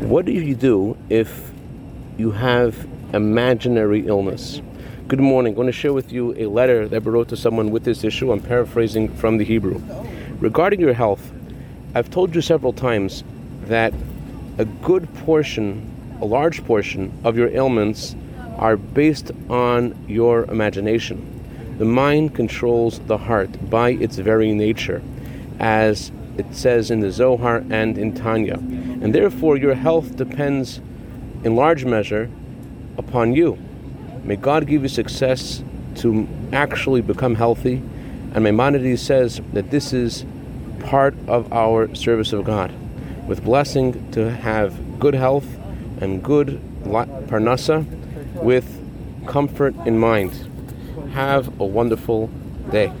What do you do if you have imaginary illness? Good morning. I'm going to share with you a letter that I wrote to someone with this issue. I'm paraphrasing from the Hebrew. Regarding your health, I've told you several times that a good portion, a large portion of your ailments are based on your imagination. The mind controls the heart by its very nature, as it says in the Zohar and in Tanya. And therefore, your health depends in large measure upon you. May God give you success to actually become healthy. And Maimonides says that this is part of our service of God, with blessing to have good health and good parnasa, with comfort in mind. Have a wonderful day.